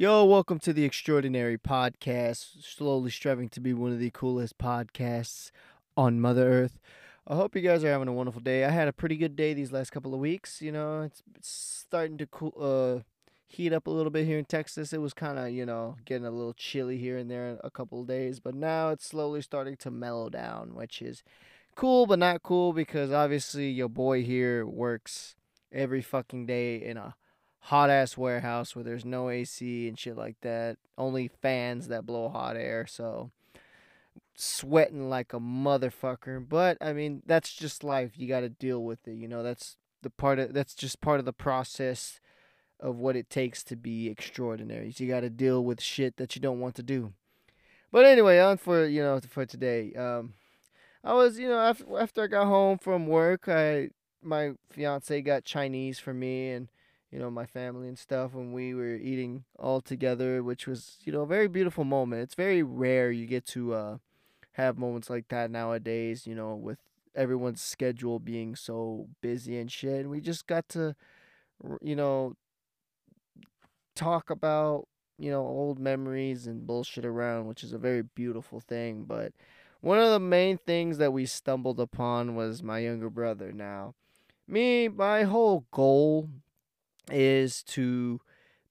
Yo, welcome to the Extraordinary Podcast, slowly striving to be one of the coolest podcasts on Mother Earth. I hope you guys are having a wonderful day. I had a pretty good day these last couple of weeks. You know, it's, it's starting to cool, uh, heat up a little bit here in Texas. It was kind of, you know, getting a little chilly here and there a couple of days, but now it's slowly starting to mellow down, which is cool, but not cool because obviously your boy here works every fucking day in a hot ass warehouse where there's no AC and shit like that. Only fans that blow hot air, so sweating like a motherfucker. But I mean, that's just life. You got to deal with it. You know, that's the part of that's just part of the process of what it takes to be extraordinary. You got to deal with shit that you don't want to do. But anyway, on for you know for today. Um, I was you know after after I got home from work, I my fiance got Chinese for me and you know, my family and stuff when we were eating all together, which was, you know, a very beautiful moment. It's very rare you get to uh, have moments like that nowadays, you know, with everyone's schedule being so busy and shit. And we just got to, you know, talk about, you know, old memories and bullshit around, which is a very beautiful thing. But one of the main things that we stumbled upon was my younger brother. Now, me, my whole goal is to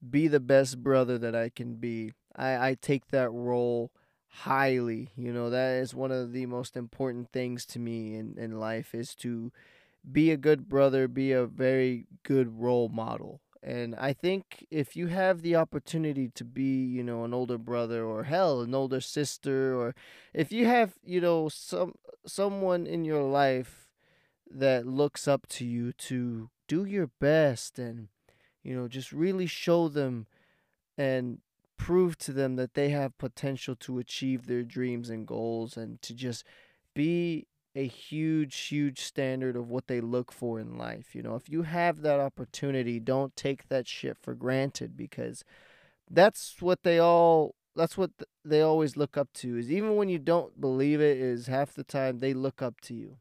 be the best brother that I can be. I, I take that role highly. You know, that is one of the most important things to me in, in life is to be a good brother, be a very good role model. And I think if you have the opportunity to be, you know, an older brother or hell, an older sister or if you have, you know, some someone in your life that looks up to you to do your best and you know, just really show them and prove to them that they have potential to achieve their dreams and goals and to just be a huge, huge standard of what they look for in life. You know, if you have that opportunity, don't take that shit for granted because that's what they all that's what they always look up to is even when you don't believe it is half the time they look up to you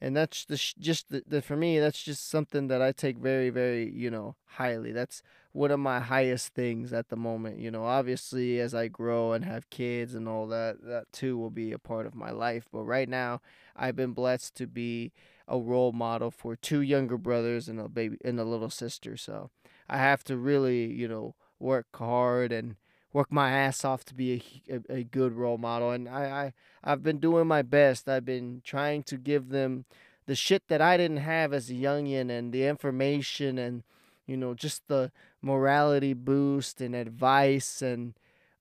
and that's the just the, the, for me that's just something that i take very very you know highly. That's one of my highest things at the moment you know obviously as i grow and have kids and all that that too will be a part of my life but right now i've been blessed to be a role model for two younger brothers and a baby and a little sister so i have to really you know work hard and work my ass off to be a, a, a, good role model and I, I I've been doing my best. I've been trying to give them the shit that I didn't have as a youngin and the information and you know just the morality boost and advice and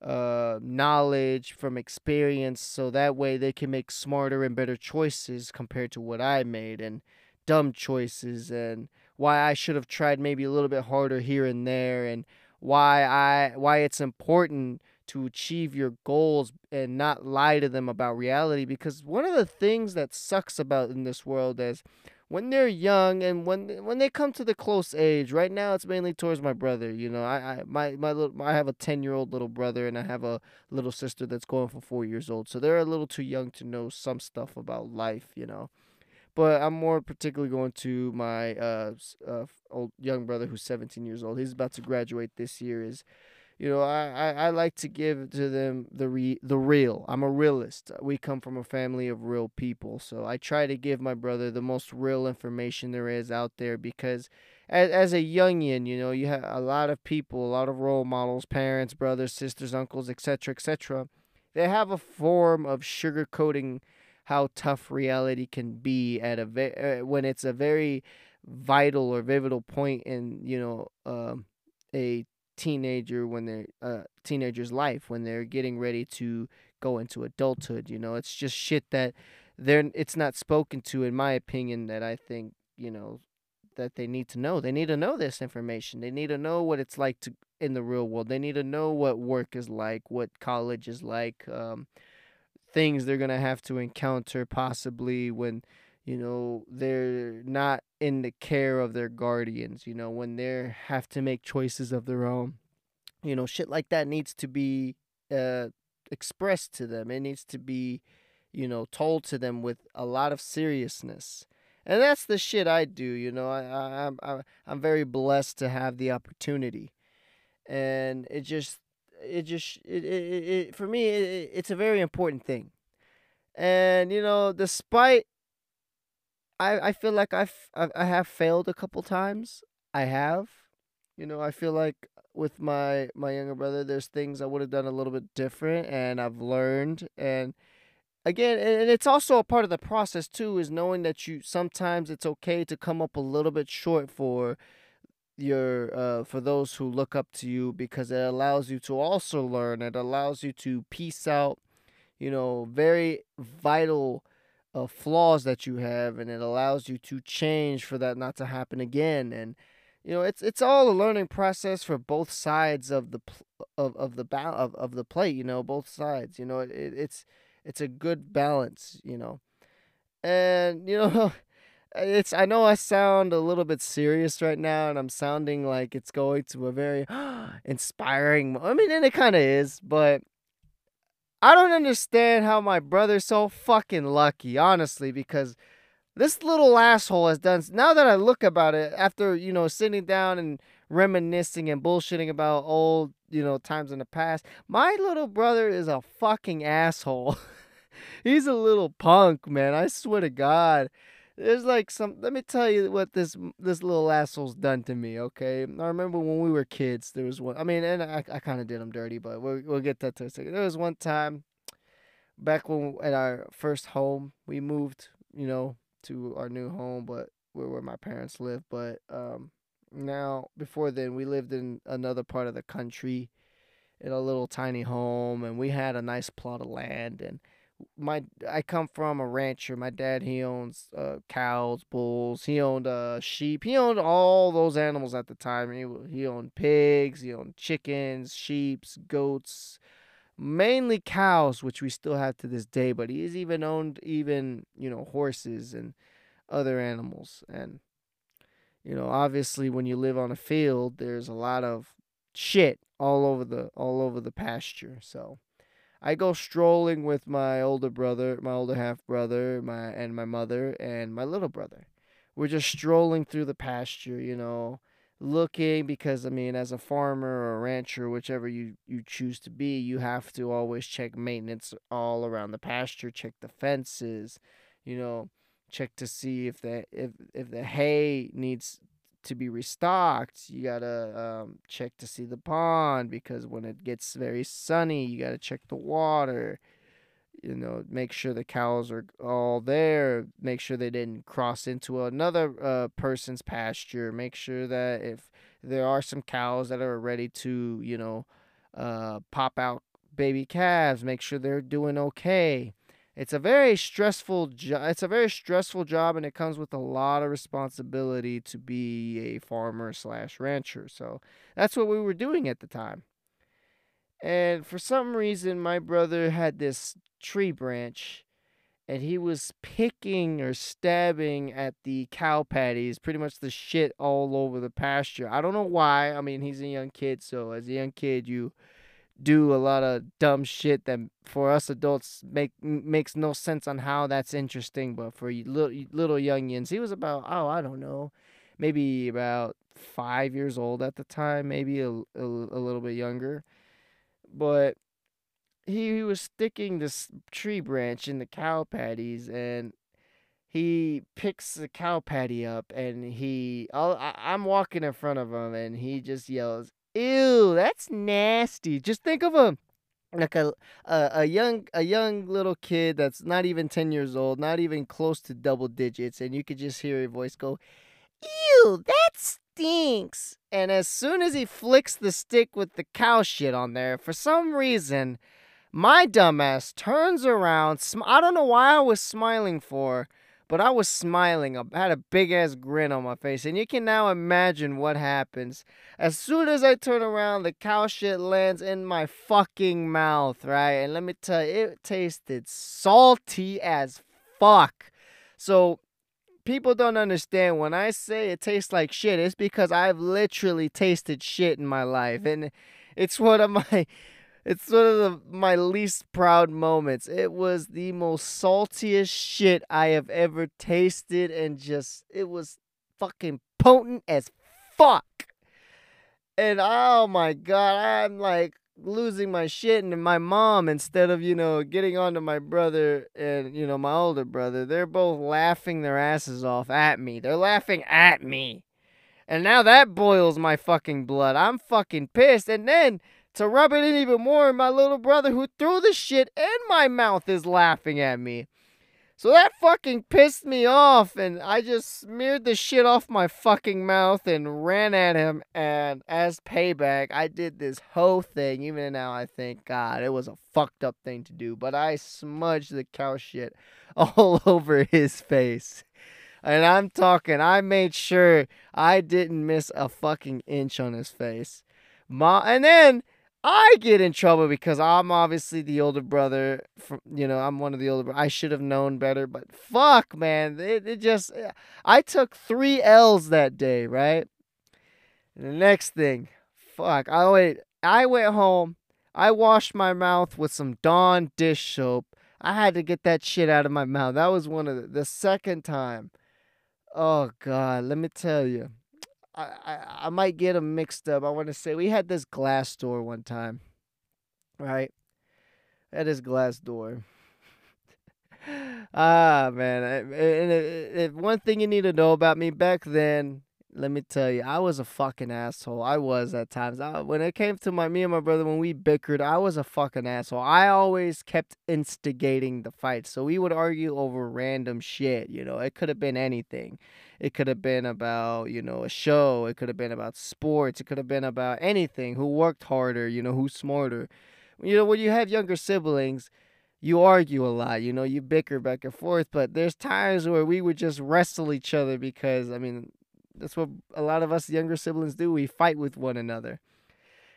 uh, knowledge from experience so that way they can make smarter and better choices compared to what I made and dumb choices and why I should have tried maybe a little bit harder here and there and why I why it's important to achieve your goals and not lie to them about reality because one of the things that sucks about in this world is when they're young and when when they come to the close age right now it's mainly towards my brother you know i, I my my little i have a 10 year old little brother and i have a little sister that's going for four years old so they're a little too young to know some stuff about life you know but I'm more particularly going to my uh, uh, old young brother who's 17 years old. He's about to graduate this year. Is you know I, I, I like to give to them the re, the real. I'm a realist. We come from a family of real people, so I try to give my brother the most real information there is out there because. As, as a youngin, you know, you have a lot of people, a lot of role models, parents, brothers, sisters, uncles, etc., etc. They have a form of sugarcoating how tough reality can be at a ve- uh, when it's a very vital or pivotal point in you know um, a teenager when they're a uh, teenager's life when they're getting ready to go into adulthood you know? It's just shit that they're it's not spoken to in my opinion that i think you know that they need to know. They need to know this information. They need to know what it's like to in the real world. They need to know what work is like what college is like um, things they're going to have to encounter possibly when you know they're not in the care of their guardians you know when they have to make choices of their own. You know shit like that needs to be uh expressed to them. It needs to be you know told to them with a lot of seriousness. And that's the shit I do you know I I I'm I'm very blessed to have the opportunity. And it just it just it, it, it for me it, it's a very important thing. And you know despite i i feel like i've i have failed a couple times. I have. You know i feel like with my my younger brother there's things i would have done a little bit different and i've learned. And again and it's also a part of the process too is knowing that you sometimes it's okay to come up a little bit short for your uh for those who look up to you because it allows you to also learn it allows you to piece out you know very vital uh, flaws that you have and it allows you to change for that not to happen again and you know it's it's all a learning process for both sides of the pl- of of the ba- of, of the plate you know both sides you know it, it's it's a good balance you know and you know it's I know I sound a little bit serious right now and I'm sounding like it's going to a very inspiring I mean and it kind of is but I don't understand how my brother's so fucking lucky honestly because this little asshole has done now that I look about it after you know sitting down and reminiscing and bullshitting about old you know times in the past my little brother is a fucking asshole. He's a little punk man I swear to god there's like some. Let me tell you what this this little asshole's done to me. Okay, I remember when we were kids. There was one. I mean, and I, I kind of did him dirty, but we'll we'll get that to a second. There was one time back when at our first home we moved. You know, to our new home, but where where my parents live. But um, now before then we lived in another part of the country, in a little tiny home, and we had a nice plot of land and my I come from a rancher. My dad he owns uh, cows, bulls. He owned uh, sheep. He owned all those animals at the time. He he owned pigs. He owned chickens, sheep, goats, mainly cows, which we still have to this day. But he's even owned even you know horses and other animals. And you know obviously when you live on a field, there's a lot of shit all over the all over the pasture. So I go strolling with my older brother, my older half brother, my and my mother and my little brother. We're just strolling through the pasture, you know, looking because I mean, as a farmer or a rancher, whichever you you choose to be, you have to always check maintenance all around the pasture, check the fences, you know, check to see if the if if the hay needs to be restocked. You gotta um, check to see the pond because when it gets very sunny, you gotta check the water. You know, make sure the cows are all there. Make sure they didn't cross into another uh, person's pasture. Make sure that if there are some cows that are ready to, you know, uh, pop out baby calves, make sure they're doing okay it's a very stressful job. It's a very stressful job, and it comes with a lot of responsibility to be a farmer slash rancher. So that's what we were doing at the time. And for some reason, my brother had this tree branch, and he was picking or stabbing at the cow patties, pretty much the shit all over the pasture. I don't know why. I mean, he's a young kid, so as a young kid, you do a lot of dumb shit that for us adults make makes no sense on how that's interesting but for little little youngians he was about oh i don't know maybe about five years old at the time maybe a, a, a little bit younger. But he, he was sticking this tree branch in the cow patties and he picks the cow patty up and he i I'm walking in front of him and he just yells Ew, that's nasty. Just think of a like a, a a young a young little kid that's not even 10 years old, not even close to double digits and you could just hear a voice go, "Ew, that stinks." And as soon as he flicks the stick with the cow shit on there, for some reason, my dumbass turns around. Sm- I don't know why I was smiling for but I was smiling. I had a big ass grin on my face. And you can now imagine what happens. As soon as I turn around, the cow shit lands in my fucking mouth, right? And let me tell you, it tasted salty as fuck. So people don't understand when I say it tastes like shit, it's because I've literally tasted shit in my life. And it's one of my it's one of the, my least proud moments. It was the most saltiest shit I have ever tasted, and just it was fucking potent as fuck. And oh my god, I'm like losing my shit and my mom instead of, you know, getting onto my brother and, you know, my older brother, they're both laughing their asses off at me. They're laughing at me. And now that boils my fucking blood. I'm fucking pissed. And then to rub it in even more, my little brother who threw the shit in my mouth is laughing at me. So that fucking pissed me off, and I just smeared the shit off my fucking mouth and ran at him. And as payback, I did this whole thing. Even now, I think, God, it was a fucked up thing to do, but I smudged the cow shit all over his face. And I'm talking, I made sure I didn't miss a fucking inch on his face. Ma- and then I get in trouble because I'm obviously the older brother. From you know, I'm one of the older. I should have known better, but fuck, man, it, it just. Eh, I took three L's that day, right? And the next thing, fuck, I wait. I went home. I washed my mouth with some Dawn dish soap. I had to get that shit out of my mouth. That was one of the, the second time. Oh God, let me tell you. I, I, I might get them mixed up. I want to say we had this glass door one time, right? At this glass door. ah man, eh, and eh, eh, one thing you need to know about me back then let me tell you, I was a fucking asshole. I was at times. I, when it came to my me and my brother when we bickered, I was a fucking asshole. I always kept instigating the fight. So we would argue over random shit, you know. It could have been anything. It could have been about, you know, a show. It could have been about sports. It could have been about anything. Who worked harder, you know, who's smarter. You know, when you have younger siblings, you argue a lot, you know, you bicker back and forth, but there's times where we would just wrestle each other because I mean, that's what a lot of us younger siblings do. We fight with one another.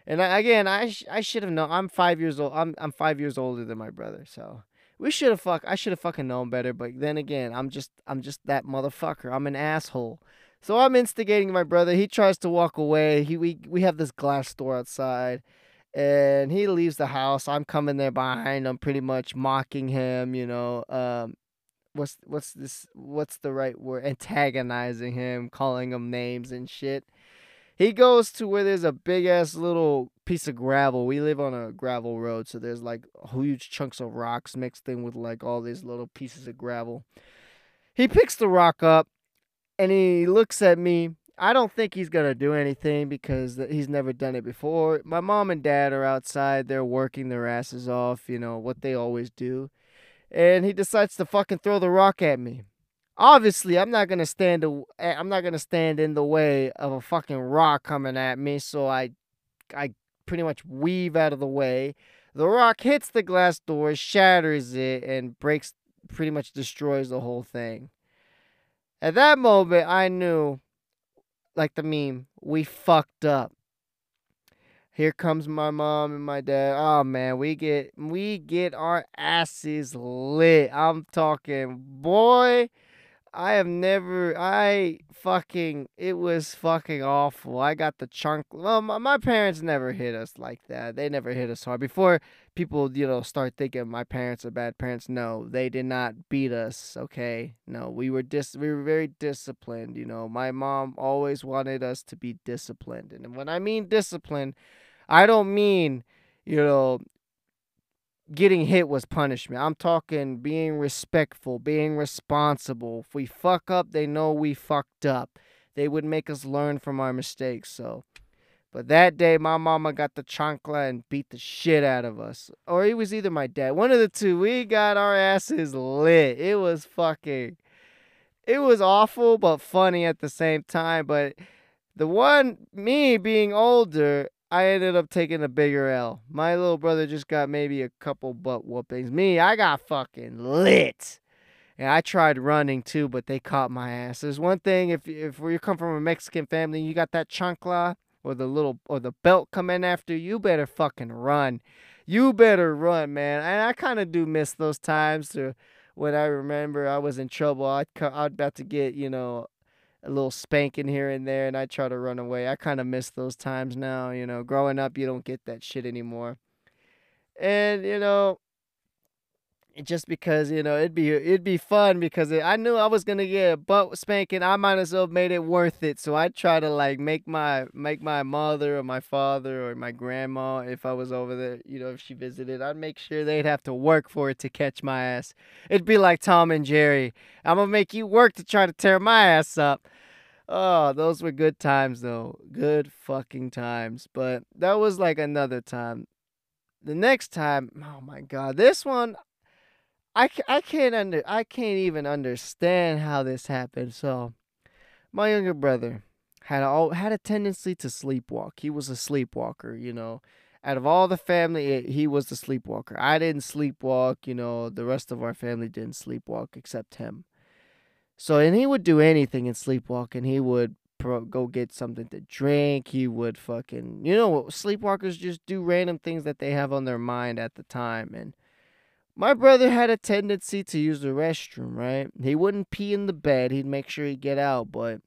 And I, again, I sh- I should have known. I'm five years old. I'm I'm five years older than my brother. So we should have fuck. I should have fucking known better. But then again, I'm just I'm just that motherfucker. I'm an asshole. So I'm instigating my brother. He tries to walk away. He we we have this glass door outside, and he leaves the house. I'm coming there behind him, pretty much mocking him. You know, um, what's what's this what's the right word antagonizing him calling him names and shit. He goes to where there's a big ass little piece of gravel. We live on a gravel road so there's like huge chunks of rocks mixed in with like all these little pieces of gravel. He picks the rock up and he looks at me. I don't think he's gonna do anything because he's never done it before. My mom and dad are outside. They're working their asses off you know what they always do and he decides to fucking throw the rock at me. Obviously, I'm not gonna stand. Eh, I'm not gonna stand in the way of a fucking rock coming at me. So I, I pretty much weave out of the way. The rock hits the glass door, shatters it, and breaks. Pretty much destroys the whole thing. At that moment, I knew, like the meme, we fucked up. Here comes my mom and my dad. Oh man, we get we get our asses lit. I'm talking, boy. I have never. I fucking. It was fucking awful. I got the chunk. Well, my, my parents never hit us like that. They never hit us hard. Before people, you know, start thinking my parents are bad parents. No, they did not beat us. Okay, no, we were dis. We were very disciplined. You know, my mom always wanted us to be disciplined, and when I mean disciplined I don't mean, you know, getting hit was punishment. I'm talking being respectful, being responsible. If we fuck up, they know we fucked up. They would make us learn from our mistakes. So, but that day, my mama got the chancla and beat the shit out of us. Or it was either my dad. One of the two. We got our asses lit. It was fucking. It was awful, but funny at the same time. But the one, me being older, I ended up taking a bigger L. My little brother just got maybe a couple butt whoopings. Me, I got fucking lit. And I tried running too, but they caught my ass. There's one thing if if you come from a Mexican family, you got that chancla or the little or the belt coming after you, better fucking run. You better run, man. And I kind of do miss those times to when I remember I was in trouble. I'd I'd about to get you know a little spanking here and there, and I try to run away. I kind of miss those times now. You know, growing up, you don't get that shit anymore. And you know, just because you know it'd be it'd be fun because it, I knew I was gonna get a butt spanking. I might as well made it worth it. So I try to like make my make my mother or my father or my grandma if I was over there, you know, if she visited, I'd make sure they'd have to work for it to catch my ass. It'd be like Tom and Jerry. I'm gonna make you work to try to tear my ass up. Oh, those were good times though. Good fucking times. But that was like another time. The next time, oh my god, this one I, I can't under I can't even understand how this happened. So, my younger brother had a, had a tendency to sleepwalk. He was a sleepwalker, you know. Out of all the family, eh, he was the sleepwalker. I didn't sleepwalk, you know. The rest of our family didn't sleepwalk except him. So, and he would do anything in sleepwalking. He would pro- go get something to drink. He would fucking, you know, sleepwalkers just do random things that they have on their mind at the time, and my brother had a tendency to use the restroom, right? He wouldn't pee in the bed. He'd make sure he'd get out, but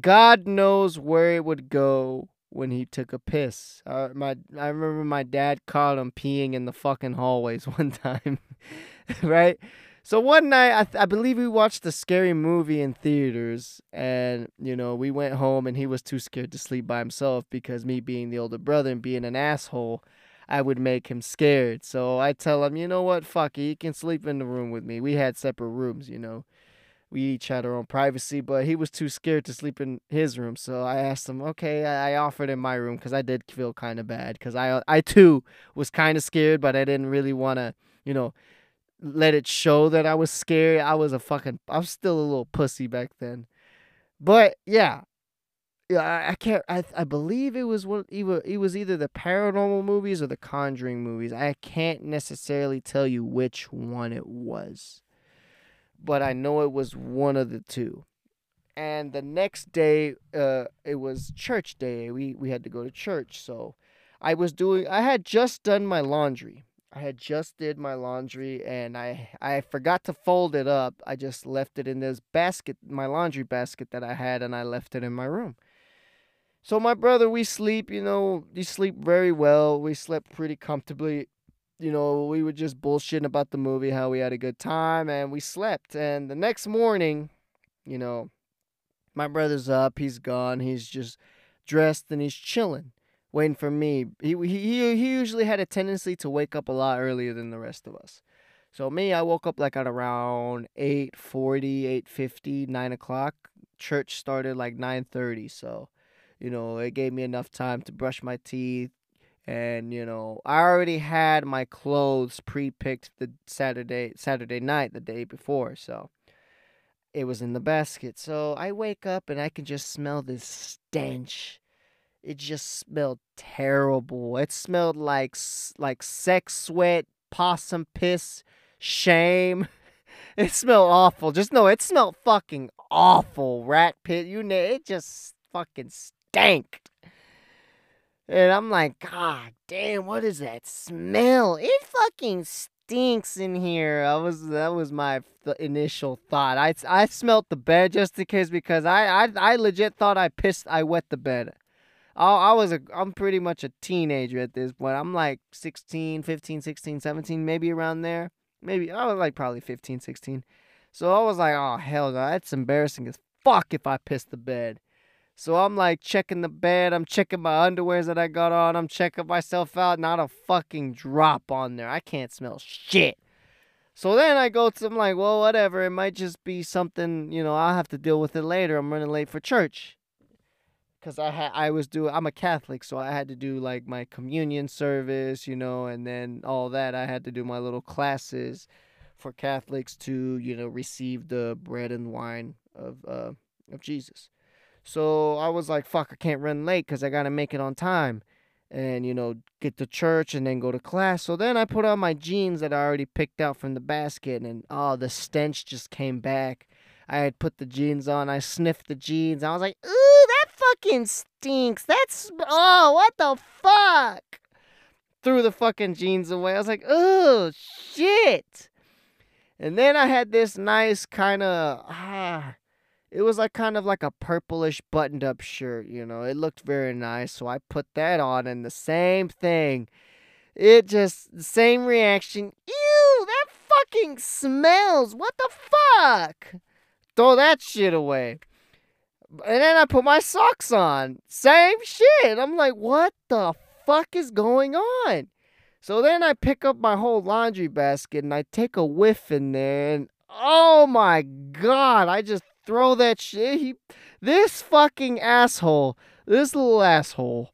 God knows where it would go when he took a piss. Uh, my I remember my dad caught him peeing in the fucking hallways one time, right? So one night, I, th- I believe we watched a scary movie in theaters, and you know we went home, and he was too scared to sleep by himself because me being the older brother and being an asshole, I would make him scared. So I tell him, you know what, fuck it, you can sleep in the room with me. We had separate rooms, you know. We each had our own privacy, but he was too scared to sleep in his room. So I asked him, okay, I, offered him my room because I did feel kind of bad because I, I too was kind of scared, but I didn't really want to, you know, let it show that I was scared. I was a fucking, I was still a little pussy back then. But yeah, yeah, I, can't. I I believe it was what either it was either the paranormal movies or the Conjuring movies. I can't necessarily tell you which one it was, but I know it was one of the two. And the next day, uh, it was church day. We we had to go to church, so I was doing. I had just done my laundry. I had just did my laundry and I I forgot to fold it up. I just left it in this basket, my laundry basket that I had, and I left it in my room. So my brother, we sleep, you know, we sleep very well. We slept pretty comfortably. You know, we were just bullshitting about the movie, how we had a good time, and we slept. And the next morning, you know, my brother's up, he's gone, he's just dressed and he's chilling, waiting for me. He he he usually had a tendency to wake up a lot earlier than the rest of us. So me, I woke up like at around 8.40, 8.50, 9 o'clock. Church started like 9.30, so you know, it gave me enough time to brush my teeth. And, you know, I already had my clothes pre-picked the Saturday Saturday night the day before, so it was in the basket. So I wake up and I can just smell this stench. It just smelled terrible. It smelled like like sex sweat, possum piss, shame. It smelled awful. Just know it smelled fucking awful. Rat pit, you know, it just fucking stank. And I'm like, God damn, what is that smell? It fucking stinks in here. I was that was my initial thought. I I smelt the bed just in case because I I, I legit thought I pissed. I wet the bed. I, I was a I'm pretty much a teenager at this point. I'm like 16, 15, 16, 17, maybe around there. Maybe I was like probably 15, 16. So I was like, oh hell that's embarrassing as fuck if I piss the bed. So I'm like checking the bed, I'm checking my underwears that I got on, I'm checking myself out, not a fucking drop on there. I can't smell shit. So then I go to, I'm like, well, whatever. It might just be something, you know, I'll have to deal with it later. I'm running late for church. Cause I had, I was doing, I'm a Catholic, so I had to do like my communion service, you know, and then all that. I had to do my little classes for Catholics to, you know, receive the bread and wine of, uh, of Jesus. So I was like, fuck, I can't run late because I got to make it on time and, you know, get to church and then go to class. So then I put on my jeans that I already picked out from the basket and, oh, the stench just came back. I had put the jeans on. I sniffed the jeans. I was like, ooh, that fucking stinks. That's, oh, what the fuck? Threw the fucking jeans away. I was like, oh, shit. And then I had this nice kind of, ah, it was like kind of like a purplish buttoned up shirt, you know. It looked very nice, so I put that on and the same thing. It just the same reaction. Ew, that fucking smells. What the fuck? Throw that shit away. And then I put my socks on. Same shit. I'm like, what the fuck is going on? So then I pick up my whole laundry basket and I take a whiff in there and oh my god, I just throw that shit. He, this fucking asshole, this little asshole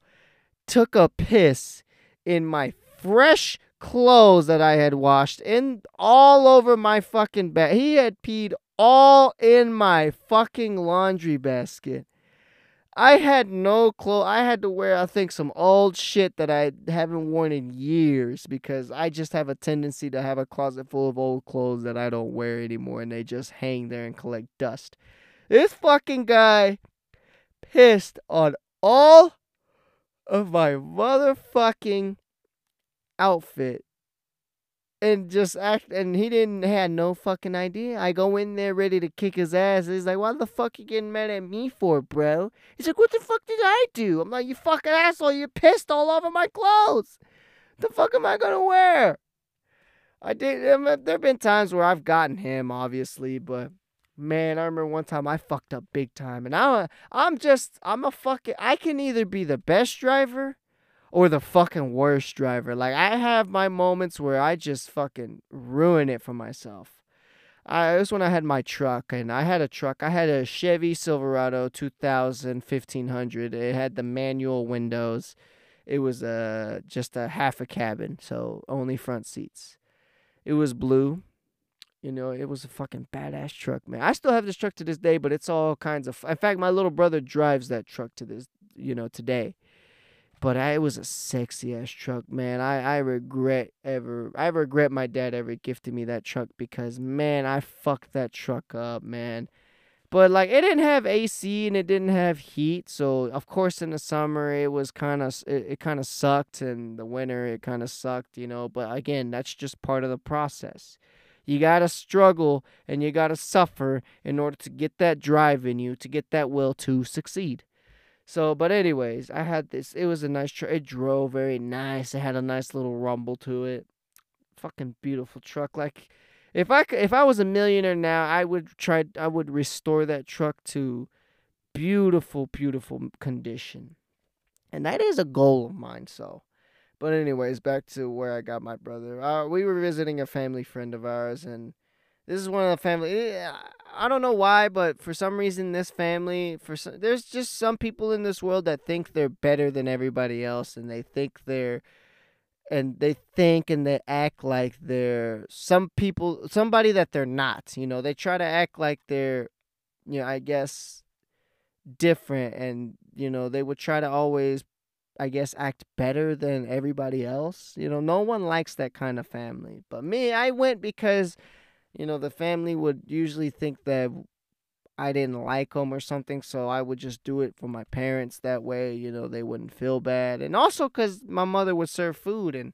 took a piss in my fresh clothes that I had washed and all over my fucking bed. He had peed all in my fucking laundry basket. I had no clothes. I had to wear, I think, some old shit that I haven't worn in years because I just have a tendency to have a closet full of old clothes that I don't wear anymore and they just hang there and collect dust. This fucking guy pissed on all of my motherfucking outfit and just act and he didn't had no fucking idea. I go in there ready to kick his ass. He's like, "What the fuck you getting mad at me for, bro?" He's like, "What the fuck did I do?" I'm like, "You fucking asshole! You pissed all over my clothes. The fuck am I gonna wear?" I did. I mean, There've been times where I've gotten him, obviously, but man, I remember one time I fucked up big time, and I, I'm just, I'm a fucking. I can either be the best driver or the fucking worst driver. Like I have my moments where I just fucking ruin it for myself. I this when I had my truck and I had a truck. I had a Chevy Silverado 2000 1500. It had the manual windows. It was a uh, just a half a cabin, so only front seats. It was blue. You know, it was a fucking badass truck, man. I still have this truck to this day, but it's all kinds of. In fact, my little brother drives that truck to this, you know, today. But I, it was a sexy ass truck, man. I, I regret ever I regret my dad ever gifting me that truck because man, I fucked that truck up, man. But like it didn't have AC and it didn't have heat, so of course in the summer it was kind of it, it kind of sucked and the winter it kind of sucked, you know, but again, that's just part of the process. You got to struggle and you got to suffer in order to get that drive in you, to get that will to succeed. So, but anyways, I had this. It was a nice truck. It drove very nice. It had a nice little rumble to it. Fucking beautiful truck. Like, if I if I was a millionaire now, I would try. I would restore that truck to beautiful, beautiful condition, and that is a goal of mine. So, but anyways, back to where I got my brother. Uh, we were visiting a family friend of ours, and this is one of the family. Eh, I don't know why, but for some reason, this family, for some, there's just some people in this world that think they're better than everybody else, and they think they're, and they think and they act like they're some people, somebody that they're not. You know, they try to act like they're, you know, I guess, different, and you know, they would try to always I guess, act better than everybody else. You know, no one likes that kind of family. But me, I went because you know, the family would usually think that I didn't like them or something, so I would just do it for my parents that way, you know, they wouldn't feel bad. And also cuz my mother would serve food and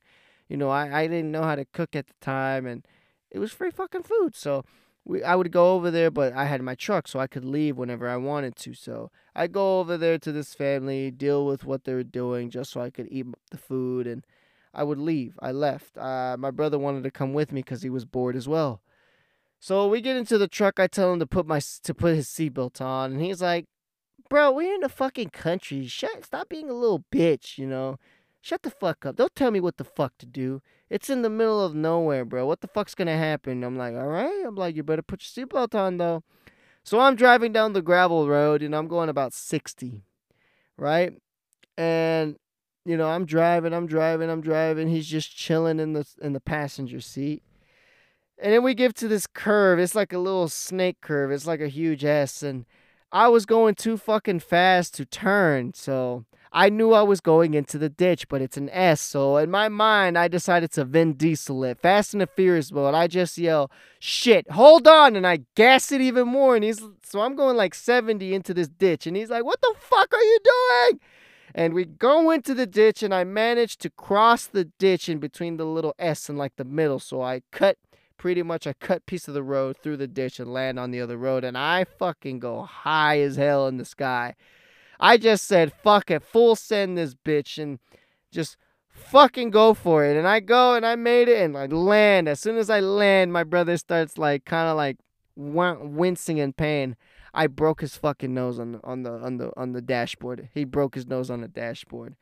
you know, I I didn't know how to cook at the time and it was free fucking food. So we I would go over there, but I had my truck so I could leave whenever I wanted to. So I'd go over there to this family, deal with what they were doing just so I could eat the food and I would leave. I left. Uh, my brother wanted to come with me because he was bored as well. So we get into the truck. I tell him to put my to put his seatbelt on, and he's like, "Bro, we're in the fucking country. Shut, stop being a little bitch. You know, shut the fuck up. Don't tell me what the fuck to do. It's in the middle of nowhere, bro. What the fuck's gonna happen?" I'm like, "All right." I'm like, "You better put your seatbelt on, though." So I'm driving down the gravel road, and I'm going about sixty, right? And you know, I'm driving, I'm driving, I'm driving. He's just chilling in the in the passenger seat. And then we give to this curve. It's like a little snake curve. It's like a huge S. And I was going too fucking fast to turn. So I knew I was going into the ditch, but it's an S. So in my mind, I decided to Vin Diesel it. Fast and the Furious mode. I just yell, shit, hold on. And I gas it even more. And he's, so I'm going like 70 into this ditch. And he's like, what the fuck are you doing? And we go into the ditch, and I managed to cross the ditch in between the little S and like the middle. So I cut pretty much a cut piece of the road through the ditch and land on the other road. And I fucking go high as hell in the sky. I just said, fuck it, full send this bitch and just fucking go for it. And I go and I made it and I land. As soon as I land, my brother starts like kind of like wincing in pain. I broke his fucking nose on the on the on the on the dashboard. He broke his nose on the dashboard.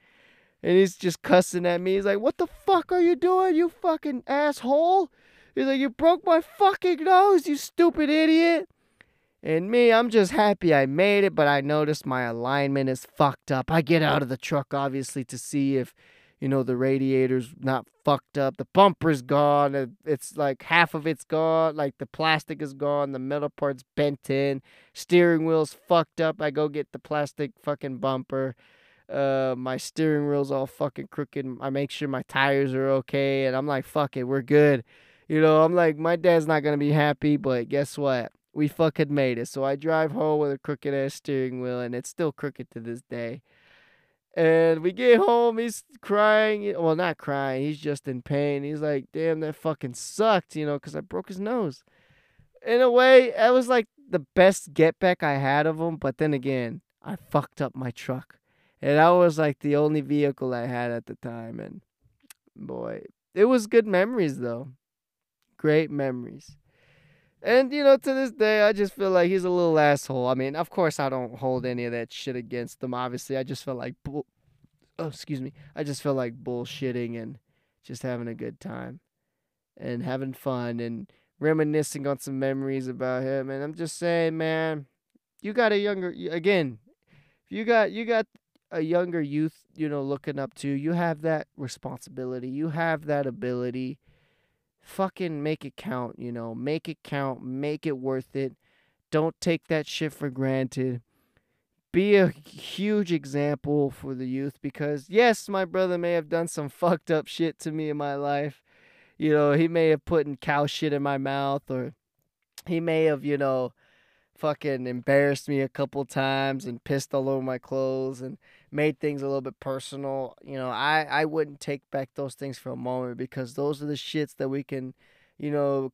And he's just cussing at me. He's like, "What the fuck are you doing, you fucking asshole?" He's like, "You broke my fucking nose, you stupid idiot." And me, I'm just happy I made it, but I noticed my alignment is fucked up. I get out of the truck obviously to see if you know the radiator's not fucked up. The bumper's gone. It's like half of it's gone. Like the plastic is gone. The metal part's bent in. Steering wheel's fucked up. I go get the plastic fucking bumper. Uh my steering wheel's all fucking crooked. I make sure my tires are okay and i'm like fuck it we're good you know i'm like my dad's not gonna be happy but guess what we fucking made it so i drive home with a crooked ass steering wheel and it's still crooked to this day and we get home, he's crying. Well, not crying, he's just in pain. He's like, damn, that fucking sucked, you know, because I broke his nose. In a way, that was like the best get back I had of him. But then again, I fucked up my truck. And that was like the only vehicle I had at the time. And boy, it was good memories, though. Great memories. And you know, to this day, I just feel like he's a little asshole. I mean, of course, I don't hold any of that shit against him. Obviously, I just feel like bull. Oh, excuse me. I just feel like bullshitting and just having a good time and having fun and reminiscing on some memories about him. And I'm just saying, man, you got a younger again. You got you got a younger youth, you know, looking up to. You have that responsibility. You have that ability fucking make it count, you know, make it count, make it worth it. Don't take that shit for granted. Be a huge example for the youth because, yes, my brother may have done some fucked up shit to me in my life. You know, he may have put in cow shit in my mouth or he may have, you know, fucking embarrassed me a couple times and pissed all over my clothes and made things a little bit personal. You know, I I wouldn't take back those things for a moment because those are the shits that we can, you know,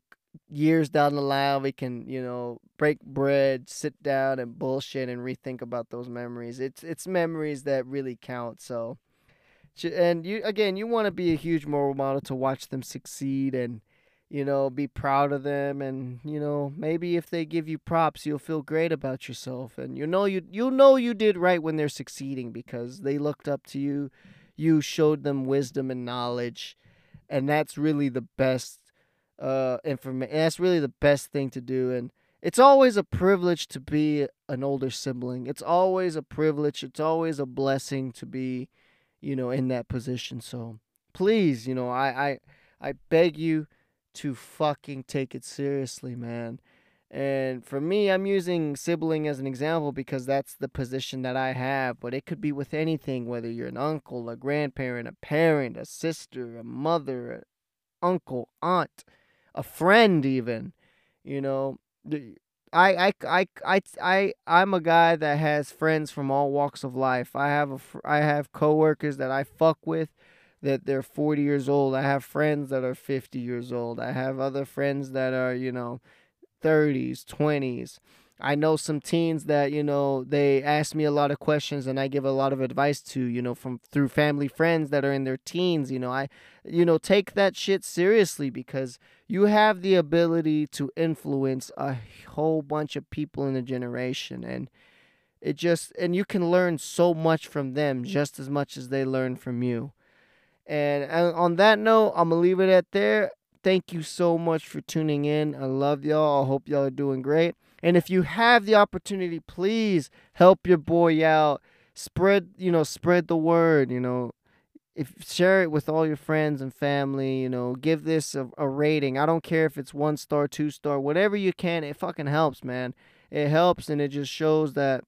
years down the line we can, you know, break bread, sit down and bullshit and rethink about those memories. It's it's memories that really count. So and you again, you want to be a huge moral model to watch them succeed and you know, be proud of them and, you know, maybe if they give you props, you'll feel great about yourself and you know you you know you did right when they're succeeding because they looked up to you, you showed them wisdom and knowledge, and that's really the best uh information. That's really the best thing to do and it's always a privilege to be an older sibling. It's always a privilege. It's always a blessing to be, you know, in that position. So, please, you know, I I I beg you to fucking take it seriously, man. And for me, I'm using sibling as an example because that's the position that I have. But it could be with anything, whether you're an uncle, a grandparent, a parent, a sister, a mother, an uncle, aunt, a friend, even. You know, I, I, I, I, I, I'm a guy that has friends from all walks of life. I have a, I have coworkers that I fuck with that they're 40 years old. I have friends that are 50 years old. I have other friends that are, you know, 30s, 20s. I know some teens that, you know, they ask me a lot of questions and I give a lot of advice to, you know, from through family friends that are in their teens, you know. I you know, take that shit seriously because you have the ability to influence a whole bunch of people in a generation and it just and you can learn so much from them just as much as they learn from you. And on that note, I'm going to leave it at there. Thank you so much for tuning in. I love y'all. I hope y'all are doing great. And if you have the opportunity, please help your boy out. Spread, you know, spread the word, you know. If share it with all your friends and family, you know, give this a, a rating. I don't care if it's one star, two star, whatever you can. It fucking helps, man. It helps and it just shows that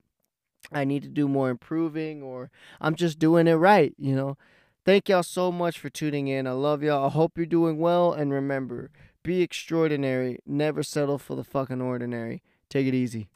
I need to do more improving or I'm just doing it right, you know. Thank y'all so much for tuning in. I love y'all. I hope you're doing well. And remember, be extraordinary. Never settle for the fucking ordinary. Take it easy.